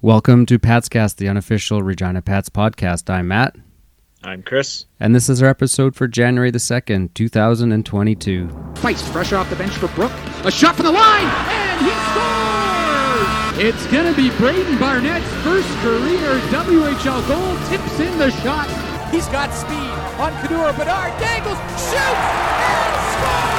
Welcome to Pat's Cast, the unofficial Regina Pats podcast. I'm Matt, I'm Chris. and this is our episode for January the 2nd, 2022. Fights fresh off the bench for Brook. A shot from the line, and he scores! It's gonna be Braden Barnett's first career WHL goal. Tips in the shot. He's got speed on Kadura. Bedard dangles, shoots, and scores!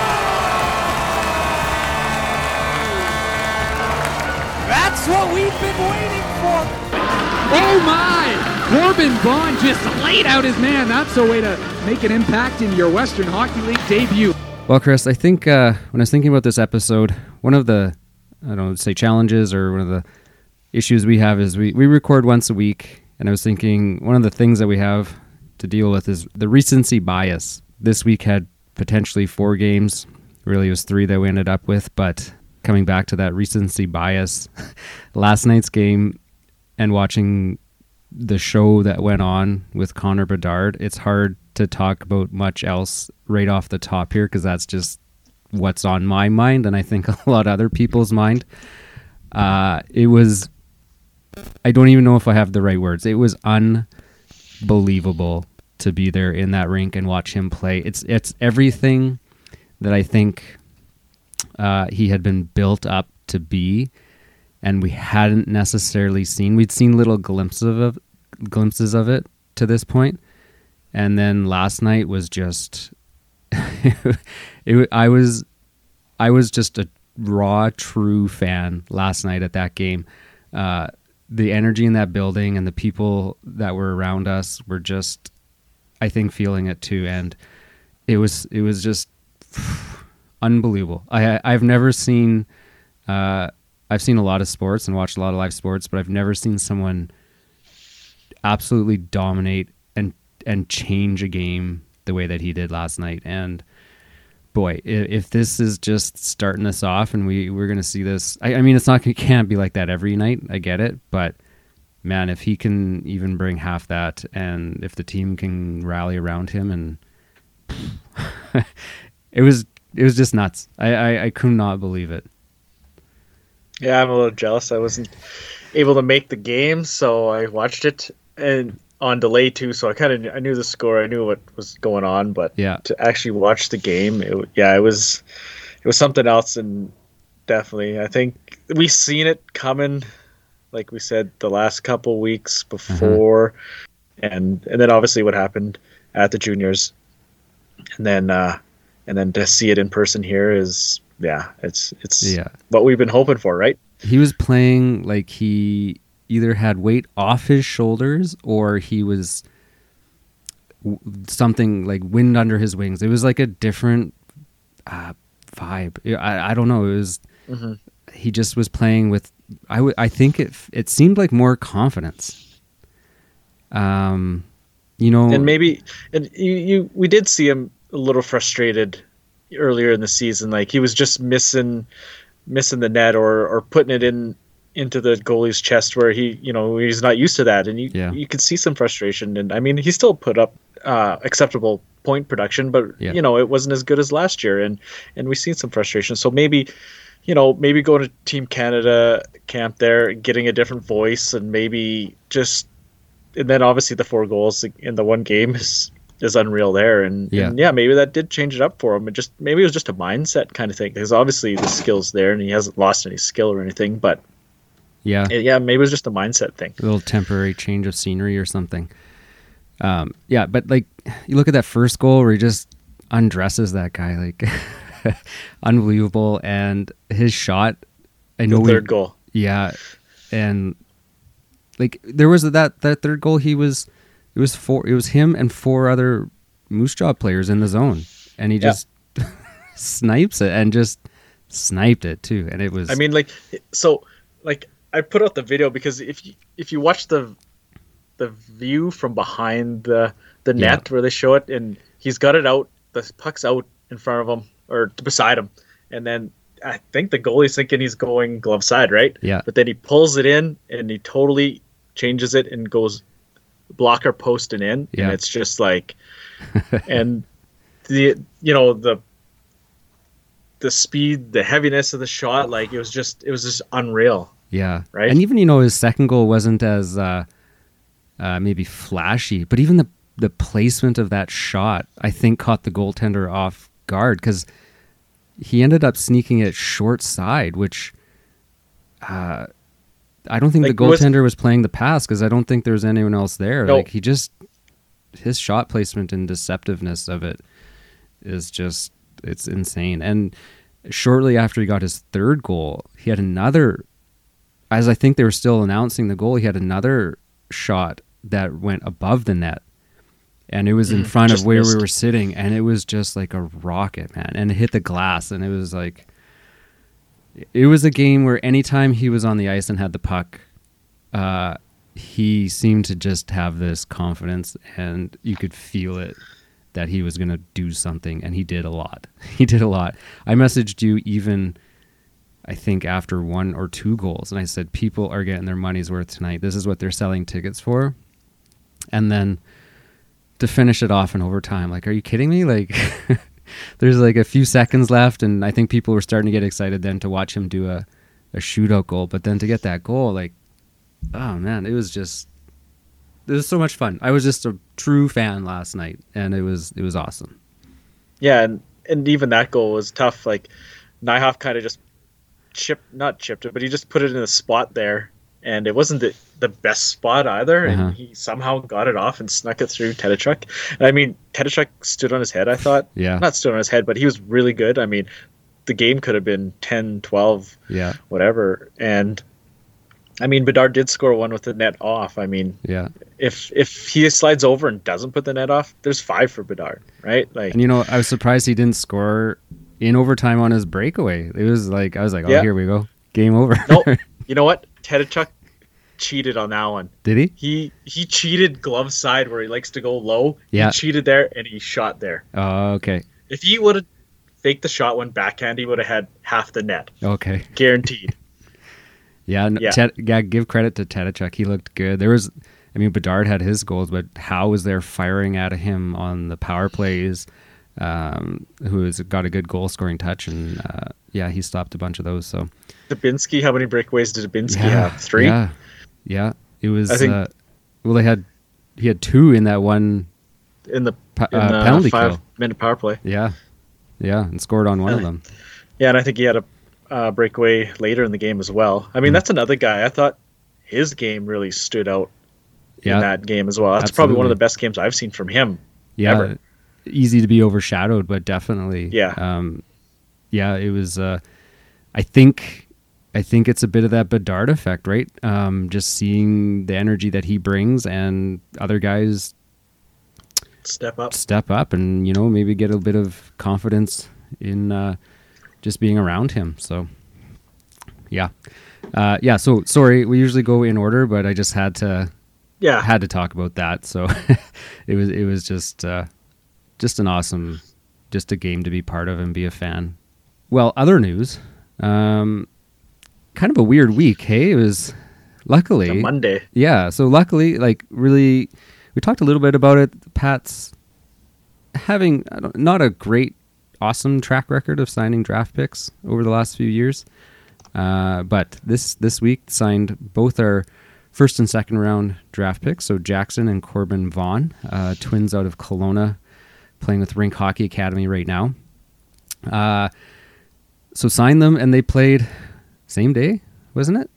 That's what we've been waiting Oh my! Corbin Vaughn just laid out his man. That's a way to make an impact in your Western Hockey League debut. Well, Chris, I think uh, when I was thinking about this episode, one of the, I don't know, say challenges or one of the issues we have is we, we record once a week. And I was thinking one of the things that we have to deal with is the recency bias. This week had potentially four games. Really, it was three that we ended up with. But coming back to that recency bias, last night's game and watching the show that went on with Connor Bedard, it's hard to talk about much else right off the top here because that's just what's on my mind and I think a lot of other people's mind. Uh, it was, I don't even know if I have the right words. It was unbelievable to be there in that rink and watch him play. It's it's everything that I think uh, he had been built up to be and we hadn't necessarily seen. We'd seen little glimpses of glimpses of it to this point, and then last night was just. it, I was, I was just a raw, true fan last night at that game. Uh, the energy in that building and the people that were around us were just, I think, feeling it too, and it was it was just unbelievable. I I've never seen. Uh, I've seen a lot of sports and watched a lot of live sports, but I've never seen someone absolutely dominate and and change a game the way that he did last night. And boy, if, if this is just starting us off, and we we're gonna see this, I, I mean, it's not it can't be like that every night. I get it, but man, if he can even bring half that, and if the team can rally around him, and it was it was just nuts. I, I I could not believe it. Yeah, I'm a little jealous. I wasn't able to make the game, so I watched it and on delay too. So I kind of I knew the score, I knew what was going on, but Yeah. to actually watch the game, it, yeah, it was it was something else, and definitely, I think we seen it coming. Like we said, the last couple weeks before, and and then obviously what happened at the juniors, and then uh, and then to see it in person here is yeah, it's it's Yeah. what we've been hoping for, right? he was playing like he either had weight off his shoulders or he was something like wind under his wings. It was like a different uh, vibe. I, I don't know. It was he just was playing with. I w- I think it it seemed like more confidence. Um, you know, and maybe and you, you we did see him a little frustrated earlier in the season like he was just missing missing the net or or putting it in into the goalie's chest where he you know he's not used to that and you Yeah. you could see some frustration and I mean he still put up uh acceptable point production but Yeah. you know it wasn't as good as last year and and we've seen some frustration so maybe you know maybe going to team canada camp there getting a different voice and maybe just and then obviously the four goals in the one game is is unreal there and Yeah. and yeah maybe that did change it up for him it just maybe it was just a mindset kind of thing because obviously the skills there and he hasn't lost any skill or anything but yeah, it- yeah maybe it was just a mindset thing a little temporary change of scenery or something. Um, yeah, but like you look at that first goal where he just undresses that guy, like unbelievable, and his shot. I know the we- third goal Yeah, and like there was that that third goal. He was it was four. It was him and four other Moose Jaw players in the zone, and he Yeah. just snipes it and just sniped it too. And it was I mean, like, so, like, I put out the video because if you if you watch the the view from behind the the Yeah. net where they show it, and he's got it out, the puck's out in front of him or beside him, and then I think the goalie's thinking he's going glove side, right? Yeah. But then he pulls it in and he totally changes it and goes blocker posting in, Yeah. and it's just like, and the you know the the speed, the heaviness of the shot, like it was just it was just unreal. Yeah. Right? And even you know his second goal wasn't as uh, uh, maybe flashy, but even the the placement of that shot, I think, caught the goaltender off guard because he ended up sneaking it short side, which uh, I don't think Like, the goaltender was playing the pass because I don't think there was anyone else there. No. Like he just his shot placement and deceptiveness of it is just it's insane. And shortly after he got his third goal, he had another as I think they were still announcing the goal, he had another shot that went above the net. And it was in Mm, front of where missed. we were sitting, and it was just like a rocket, man. And it hit the glass, and it was like, it was a game where anytime he was on the ice and had the puck, uh, he seemed to just have this confidence, and you could feel it that he was going to do something, and he did a lot. He did a lot. I messaged you even, I think, after one or two goals, and I said, People are getting their money's worth tonight. This is what they're selling tickets for. And then to finish it off in overtime, like, are you kidding me? Like, there's like a few seconds left, and I think people were starting to get excited then to watch him do a, a shootout goal. But then to get that goal, like, oh man, it was just it was so much fun. I was just a true fan last night, and it was it was awesome. Yeah, and, and even that goal was tough. Like Nijhoff kind of just chipped, not chipped it, but he just put it in a spot there, and it wasn't the, the best spot either. Uh-huh. And he somehow got it off and snuck it through Tetachuk. And I mean, Tetachuk stood on his head. I thought, Yeah, not stood on his head, but he was really good. I mean, the game could have been 10, 12, yeah, whatever. And I mean, Bedard did score one with the net off. I mean, yeah. if if he slides over and doesn't put the net off, there's five for Bedard, right? Like, And you know, I was surprised he didn't score in overtime on his breakaway. It was like I was like, oh, Yeah. here we go, game over. no, you know what? Tetachuk cheated on that one. Did he? He he cheated glove side where he likes to go low. Yeah. He cheated there and he shot there. Oh, okay, If he would have faked the shot when backhand, he would have had half the net, okay. guaranteed. Yeah, no, Yeah. Ted, yeah. Give credit to Tetachuk. He looked good. There was, I mean, Bedard had his goals, but Howe was there firing at him on the power plays. Um, who has got a good goal scoring touch, and uh, yeah, he stopped a bunch of those. So Dubinsky, how many breakaways did Dubinsky have? Three. Yeah, yeah. It was. I think- uh, well, they had he had two in that one. in the, Pa- in uh, the penalty five kill. minute power play. Yeah, yeah, and scored on one of Uh, them. Yeah, and I think he had a uh, breakaway later in the game as well. I mean, Mm. that's another guy. I thought his game really stood out Yeah, in that game as well. That's probably one of the best games I've seen from him. yeah. ever. Easy to be overshadowed, but definitely. Yeah. Um, yeah. It was. Uh, I think. I think it's a bit of that Bedard effect, right? Um, just seeing the energy that he brings, and other guys Step up. step up, and you know maybe get a bit of confidence in uh, just being around him. So, yeah, uh, yeah. So sorry, we usually go in order, but I just had to Yeah. had to talk about that. So it was it was just uh, just an awesome, just a game to be part of and be a fan. Well, other news, um, kind of a weird week. Hey, it was luckily Monday. yeah. So luckily, like really, we talked a little bit about it. Pat's having not a great, awesome track record of signing draft picks over the last few years, uh, but this this week signed both our first and second round draft picks. So Jackson and Corbin Vaughn, uh, twins out of Kelowna, playing with Rink Hockey Academy right now. Uh, so signed them, and they played same day, wasn't it?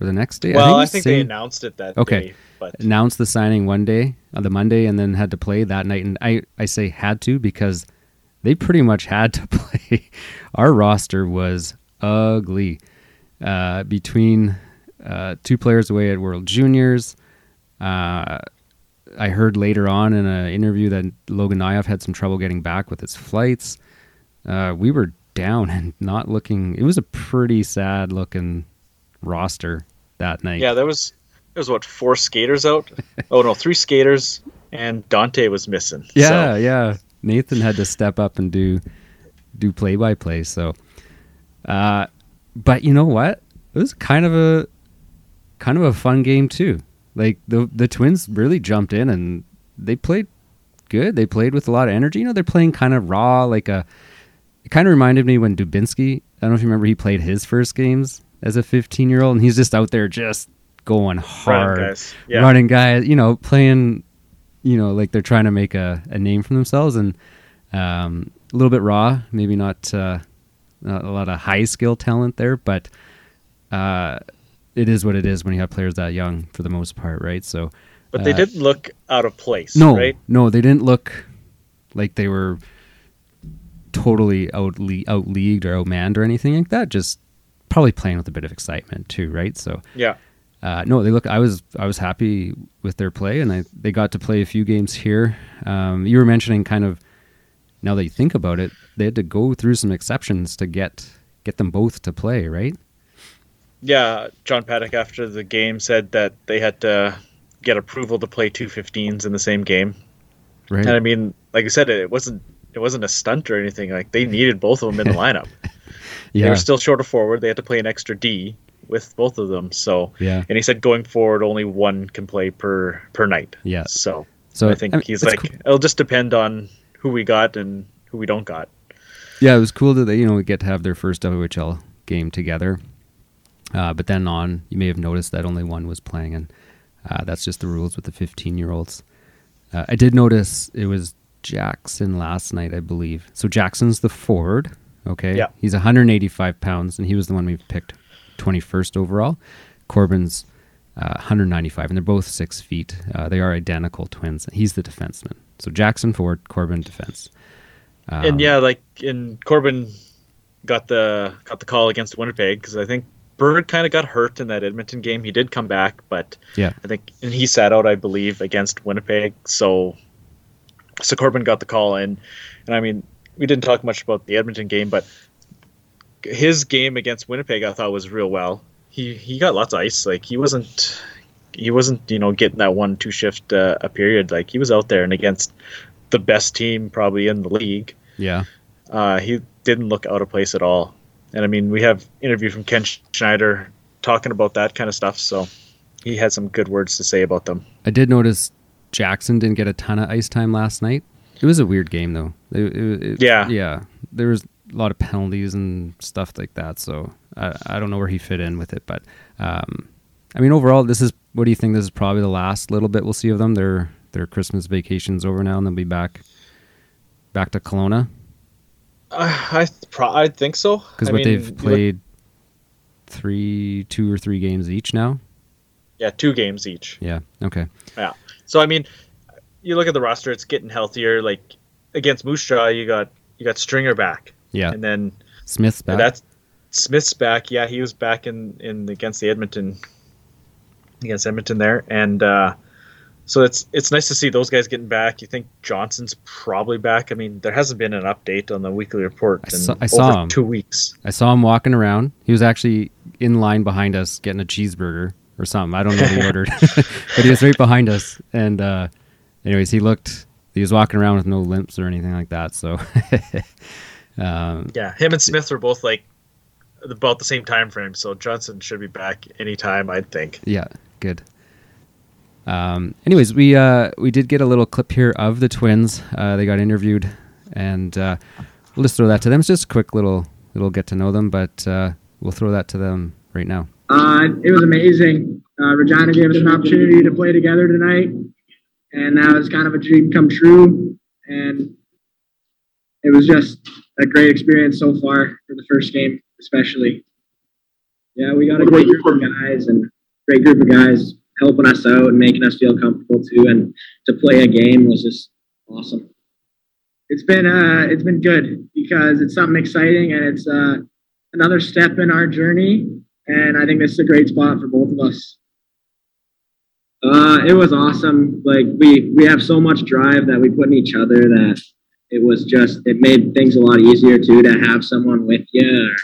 Or the next day? Well, I was think they announced it that Okay. day. But announced the signing one day on the Monday and then had to play that night. And I, I say had to because they pretty much had to play. Our roster was ugly uh, between uh, two players away at World Juniors. Uh, I heard later on in an interview that Logan Nijhoff had some trouble getting back with his flights. Uh, we were down and not looking. It was a pretty sad looking roster that night. yeah, there was there was what four skaters out. oh no, three skaters and Dante was missing. Yeah, So, yeah. Nathan had to step up and do do play by play. So, uh, but you know what? It was kind of a kind of a fun game too. Like the the Twins really jumped in and they played good. They played with a lot of energy. You know, they're playing kind of raw, like a. It kind of reminded me when Dubinsky. I don't know if you remember he played his first games as a 15 year old, and he's just out there just going hard, Running guys. Yeah. running guys, you know, playing, you know, like they're trying to make a, a name for themselves and um, a little bit raw, maybe not, uh, not a lot of high skill talent there, but uh, it is what it is when you have players that young for the most part, right? So, But they uh, didn't look out of place, no, right? no, they didn't look like they were totally out out leagued or outmanned or anything like that. Just probably playing with a bit of excitement too, right? So, Yeah. uh, no, they look. I was I was happy with their play, and I they got to play a few games here. Um, you were mentioning kind of now that you think about it, they had to go through some exceptions to get get them both to play, right? Yeah, John Paddock after the game said that they had to get approval to play two 15s in the same game. Right. And I mean, like I said, it wasn't it wasn't a stunt or anything. Like they needed both of them in the lineup. yeah. They were still short of forward. They had to play an extra D with both of them. So Yeah. and he said going forward, only one can play per per night. Yeah. So So I think mean, he's like cool. it'll just depend on who we got and who we don't got. Yeah, it was cool that they, you know, get to have their first WHL game together. Uh, but then on, you may have noticed that only one was playing, and uh, that's just the rules with the 15 year olds. Uh, I did notice it was Jackson last night, I believe. So Jackson's the forward. Okay. Yeah. He's 185 pounds, and he was the one we picked 21st overall. Corbin's uh, 195, and they're both six feet. Uh, they are identical twins. He's the defenseman. So Jackson forward, Corbin defense. Um, and yeah, like in Corbin got the got the call against Winnipeg because I think Bird kind of got hurt in that Edmonton game. He did come back, but Yeah. I think and he sat out, I believe, against Winnipeg. So so Corbin got the call in, and I mean we didn't talk much about the Edmonton game, but his game against Winnipeg I thought was real well. He he got lots of ice. Like he wasn't he wasn't you know getting that one two shift uh, a period. Like he was out there and against the best team probably in the league Yeah. uh, he didn't look out of place at all. And I mean, we have interview from Ken Schneider talking about that kind of stuff, so he had some good words to say about them. I did notice Jackson didn't get a ton of ice time last night. It was a weird game though. It- it- it- Yeah. yeah. There was a lot of penalties and stuff like that. So I, I don't know where he fit in with it, but um, I mean, overall, this is. What do you think? This is probably the last little bit we'll see of them. Their their Christmas vacation's over now, and they'll be back back to Kelowna Uh, I pro- I think so because what mean, they've you look- played three, two or three games each now. yeah, two games each. Yeah. Okay. Yeah. So I mean, you look at the roster; it's getting healthier. Like against Moose Jaw, you got you got Stringer back, Yeah. and then Smith's back. that's Smith's back. Yeah, he was back in in against the Edmonton against Edmonton there, and uh, so it's it's nice to see those guys getting back. You think Johnson's probably back? I mean, there hasn't been an update on the weekly report I saw- I over saw him. two weeks. I saw him walking around. He was actually in line behind us getting a cheeseburger or something. I don't know what he ordered, but he was right behind us. And uh, anyways, he looked. He was walking around with no limps or anything like that. So, um, Yeah, him and Smith were both like about the same time frame, so Johnson should be back anytime. I think. yeah, good. Um, anyways, we uh, we did get a little clip here of the twins. Uh, they got interviewed, and uh, we'll just throw that to them. It's just a quick little little get to know them, but uh, we'll throw that to them right now. Uh, it was amazing. Uh, Regina gave us an opportunity to play together tonight, and that was kind of a dream come true. And it was just a great experience so far for the first game, especially. Yeah, we got a great group of guys and great group of guys helping us out and making us feel comfortable too. And to play a game was just awesome. It's been uh, it's been good because it's something exciting and it's uh, another step in our journey and I think this is a great spot for both of us. Uh, it was awesome. Like we we have so much drive that we put in each other that it was just it made things a lot easier too to have someone with you.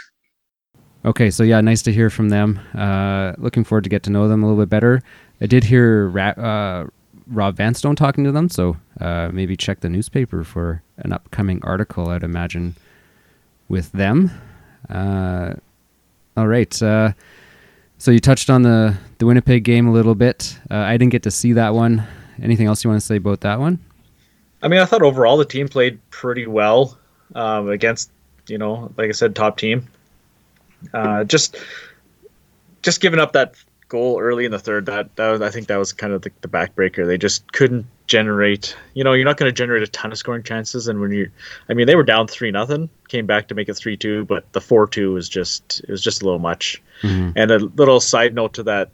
Okay, so yeah, nice to hear from them. Uh, looking forward to get to know them a little bit better. I did hear uh, Rob Vanstone talking to them, so uh, maybe check the newspaper for an upcoming article. I'd imagine with them. All right. Uh, so you touched on the the Winnipeg game a little bit. Uh, I didn't get to see that one. Anything else you want to say about that one? I mean, I thought overall the team played pretty well um, against, you know, like I said, top team. Uh, just just giving up that goal early in the third, that, that was, I think that was kind of the, the backbreaker. They just couldn't generate. You know, you're not going to generate a ton of scoring chances, and when you, I mean, they were down three nothing, came back to make it three two, but the four two was just it was just a little much. Mhm. And a little side note to that,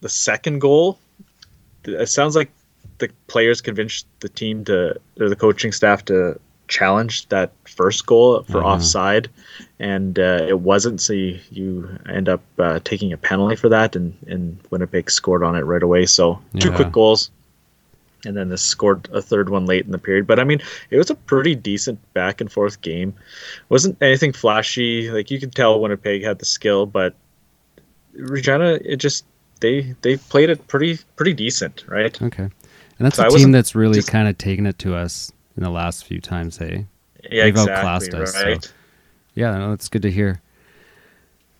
the second goal, it sounds like the players convinced the team to or the coaching staff to challenge that first goal for Uh-huh. offside, and uh, it wasn't. So you, you end up uh, taking a penalty for that, and and Winnipeg scored on it right away. So two Yeah. quick goals. And then they scored a third one late in the period. But I mean, it was a pretty decent back and forth game. wasn't anything flashy. Like you could tell Winnipeg had the skill, but Regina, it just they they played it pretty pretty decent, right? Okay. And that's So a team that's really just- kind of taken it to us in the last few times, hey? Yeah, They've exactly. outclassed us, so- Yeah, no, that's good to hear.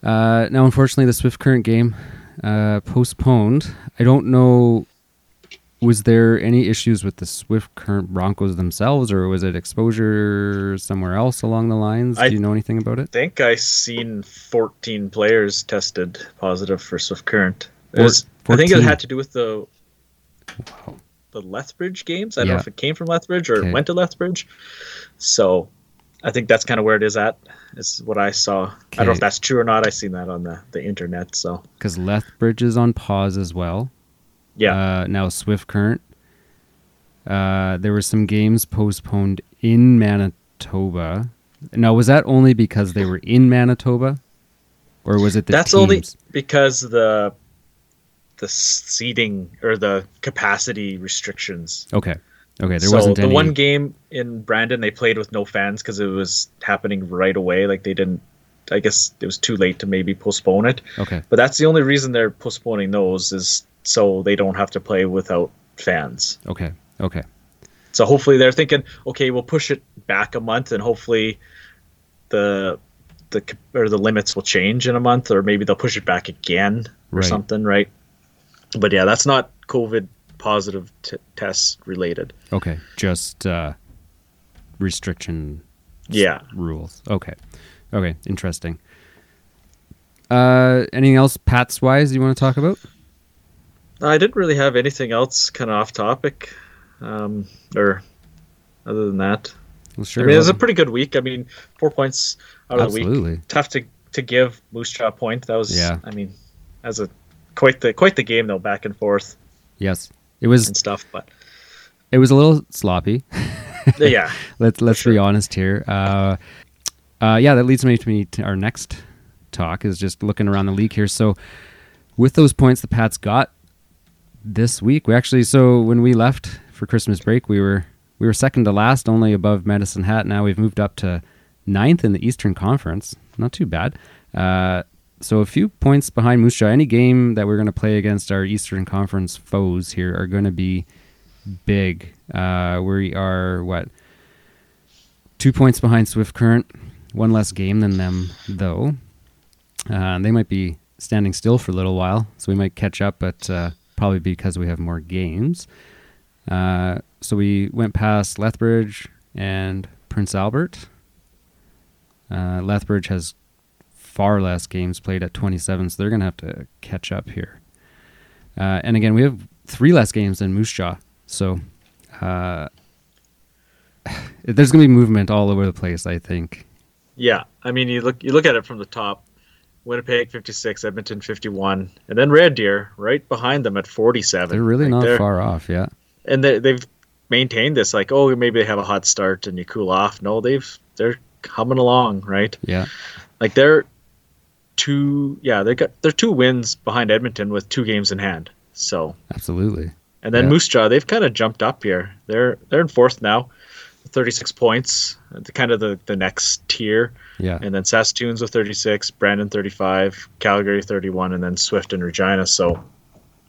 Uh, now, unfortunately, the Swift Current game uh, postponed. I don't know. Was there any issues with the Swift Current Broncos themselves, or was it exposure somewhere else along the lines? I- Do you know anything about it? I think I seen 14 players tested positive for Swift Current. Was- I think it had to do with the the Lethbridge games. I don't know if it came from Lethbridge or Okay. went to Lethbridge. So I think that's kind of where it is at. Is what I saw. I don't know if that's true or not. I seen that on the, the internet. So Because Lethbridge is on pause as well. Yeah, Uh, now Swift Current. Uh, there were some games postponed in Manitoba. Now, was that only because they were in Manitoba, or was it the that's teams? only because the the seating or the capacity restrictions Okay. Okay. There so wasn't the any. one game in Brandon they played with no fans because it was happening right away. Like they didn't. I guess it was too late to maybe postpone it. Okay. But that's the only reason they're postponing those is so they don't have to play without fans. Okay. Okay. So hopefully they're thinking, okay, we'll push it back a month, and hopefully the the or the limits will change in a month, or maybe they'll push it back again or Right. something, right? But yeah, that's not COVID positive t- test related. Okay. Just uh, restriction Yeah. rules. Okay. Okay. Interesting. Uh, anything else, Pats wise, you want to talk about? I didn't really have anything else kind of off topic, um, or other than that. Well, sure. I mean, it was a pretty good week. I mean, four points out of the week. absolutely. Tough to to give Moose Jaw a point. That was, Yeah. I mean, as a quite the quite the game though, back and forth Yes. It was. and stuff. But It was a little sloppy. yeah, let's let's be honest here. Uh, uh, yeah, that leads me to me to our next talk is just looking around the league here. So with those points the Pats got this week, we actually so when we left for Christmas break, we were we were second to last, only above Medicine Hat. Now we've moved up to ninth in the Eastern Conference. Not too bad. Uh, so a few points behind Moose Jaw. Any game that we're going to play against our Eastern Conference foes here are going to be big. Uh, we are what two points behind Swift Current, one less game than them though. Uh, they might be standing still for a little while, so we might catch up, but uh, probably because we have more games. Uh, so we went past Lethbridge and Prince Albert. Uh, Lethbridge has far less games played at 27, so they're going to have to catch up here. Uh, and again, we have three less games than Moose Jaw, so uh, there's going to be movement all over the place. I think. yeah. I mean, you look you look at it from the top. Winnipeg 56, Edmonton 51, and then Red Deer right behind them at 47. They're really Like, not they're- far off. Yeah. and they, they've maintained this like oh maybe they have a hot start and you cool off no they've they're coming along right Yeah. like they're two yeah they got they're two wins behind edmonton with two games in hand so Absolutely. and then Yeah. moose jaw they've kind of jumped up here they're they're in fourth now 36 points kind of the the next tier Yeah. and then saskatoon's with 36 brandon 35 calgary 31 and then swift and regina so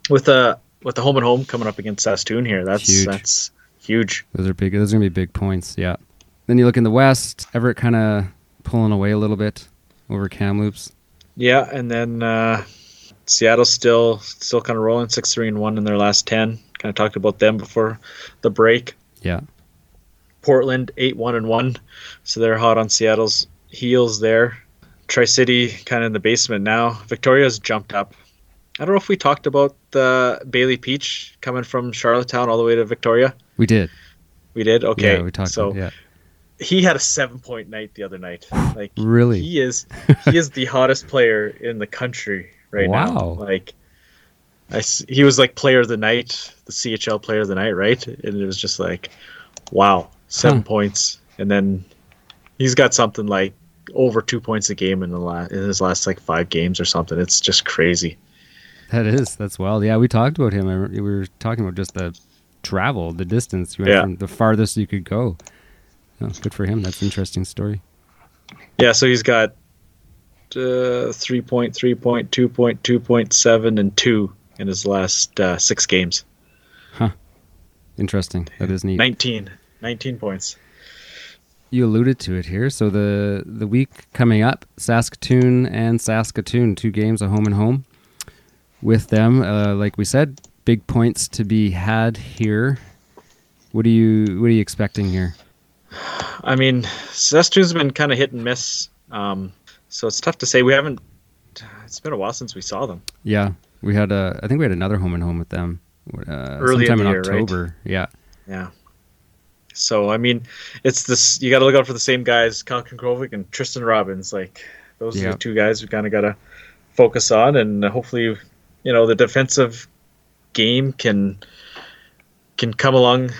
with the with the home and home coming up against saskatoon here that's Huge. that's huge Those are big. Those are gonna be big points. Yeah. Then you look in the West. Everett kind of pulling away a little bit over Kamloops. Yeah, and then uh, Seattle's still still kind of rolling six three and one in their last ten. Kind of talked about them before the break. Yeah. Portland eight one and one, so they're hot on Seattle's heels there. Tri City kind of in the basement now. Victoria's jumped up. I don't know if we talked about the Bailey Peach coming from Charlottetown all the way to Victoria. We did. We did. Okay. Yeah, we talked. So about, yeah. he had a seven point night the other night. Like Really? he is he is the hottest player in the country right now. Like I he was like player of the night, the CHL player of the night, right? And it was just like, wow, seven Huh. points, and then he's got something like over two points a game in the last in his last like five games or something. It's just crazy. That is. That's wild. Yeah, we talked about him. I We were talking about just the travel, the distance. You Yeah. the farthest you could go. Oh, good for him. That's an interesting story. Yeah, so he's got uh, three point, three point, two point, two point seven, and two in his last uh, six games. Huh. Interesting. That is neat. 19, 19 points. You alluded to it here. So the the week coming up, Saskatoon and Saskatoon, two games, a home and home. With them, uh, like we said, big points to be had here. What are you What are you expecting here? I mean, Saskatoon's been kind of hit and miss, um, so it's tough to say. We haven't. It's been a while since we saw them. Yeah, we had a. I think we had another home and home with them. Uh, Early in sometime the in year, right? October. Yeah. Yeah. So I mean, it's this. You got to look out for the same guys, Kyle Crnkovic and Tristen Robins. Like those are the two guys we kind of got to focus on, and hopefully, you know, the defensive game can can come along.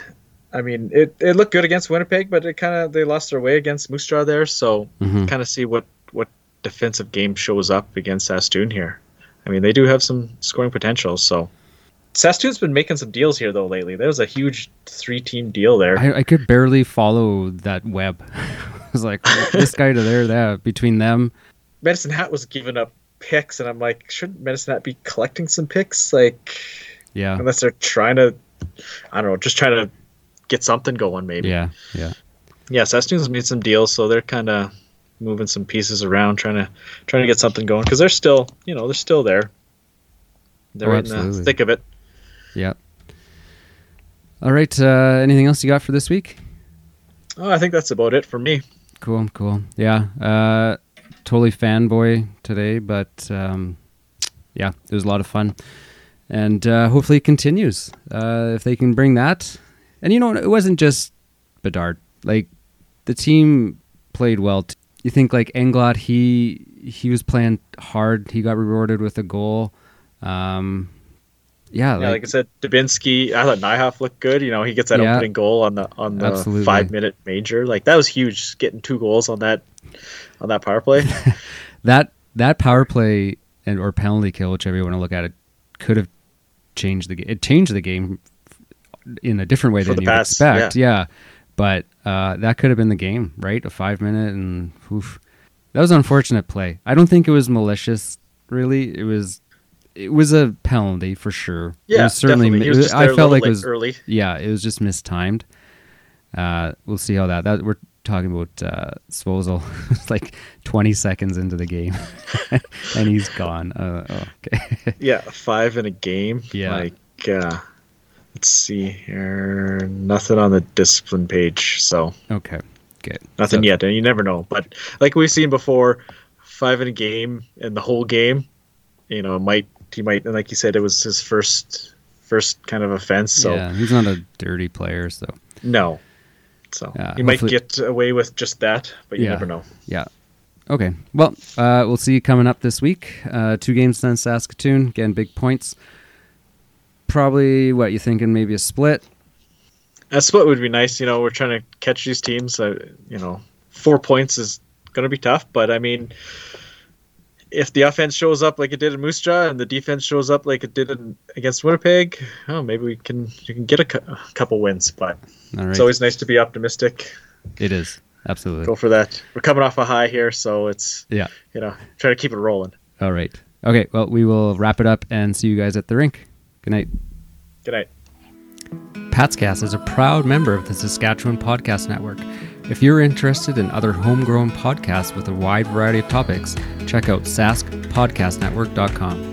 I mean, it, it looked good against Winnipeg, but it kind of they lost their way against Moose Jaw there. So hmm kind of see what what defensive game shows up against Saskatoon here. I mean, they do have some scoring potential. So Saskatoon's been making some deals here though lately. There was a huge three-team deal there. I, I could barely follow that web. I was like, this guy to there, that between them. Medicine Hat was giving up picks, and I'm like, shouldn't Medicine Hat be collecting some picks? Like, Yeah. unless they're trying to, I don't know, just trying to get something going, maybe. Yeah. Yeah. Yeah, Saskatoon's made some deals, so they're kind of moving some pieces around, trying to trying to get something going because they're still, you know, they're still there. They're Oh, right in the thick of it. Yeah. All right. Uh, anything else you got for this week? Oh, I think that's about it for me. Cool. Cool. Yeah. Uh, totally fanboy today, but um, yeah, it was a lot of fun, and uh, hopefully it continues. Uh, if they can bring that, and you know, it wasn't just Bedard. Like the team played well. T- you think like Englot, he he was playing hard. He got rewarded with a goal. Um, yeah, Yeah, like, I said, Dubinsky. I thought Nijhoff looked good. You know, he gets that Yeah. opening goal on the on the Absolutely. five minute major. Like that was huge, getting two goals on that on that power play. that that power play and or penalty kill, whichever you want to look at it, could have changed the game. It changed the game in a different way For than you past, expect. Yeah, but uh, that could have been the game, right? A five minute and oof. that was an unfortunate play. I don't think it was malicious. Really, it was. It was a penalty for sure. it Yeah, was certainly. definitely. Was I felt like it was early. yeah, it was just mistimed. Uh, we'll see how that. That we're talking about uh, it's like 20 seconds into the game, and he's gone. Uh, oh, okay. Yeah, five in a game. Yeah. Like, uh, let's see here. Nothing on the discipline page. So okay. Good. nothing So- yet, and you never know. But like we've seen before, five in a game and the whole game, you know, might he might and like you said, it was his first first kind of offense. So yeah, he's not a dirty player, so no. So Yeah, he might get away with just that, but you Yeah. never know. yeah. Okay. Well, uh, we'll see you coming up this week. Uh, two games then Saskatoon. Again, big points. Probably what you thinking? Maybe a split. A split would be nice. You know, we're trying to catch these teams. Uh, you know, four points is going to be tough, but I mean, if the offense shows up like it did in Moose Jaw and the defense shows up like it did in, against Winnipeg, oh, maybe we can you can get a, cou- a couple wins. But right. it's always nice to be optimistic. it is absolutely. Go for that. We're coming off a high here, so it's Yeah. you know try to keep it rolling. All right. Okay. Well, we will wrap it up and see you guys at the rink. Good night. Good night. Patscast is a proud member of the Saskatchewan Podcast Network. If you're interested in other homegrown podcasts with a wide variety of topics, check out saskpodcastnetwork.com.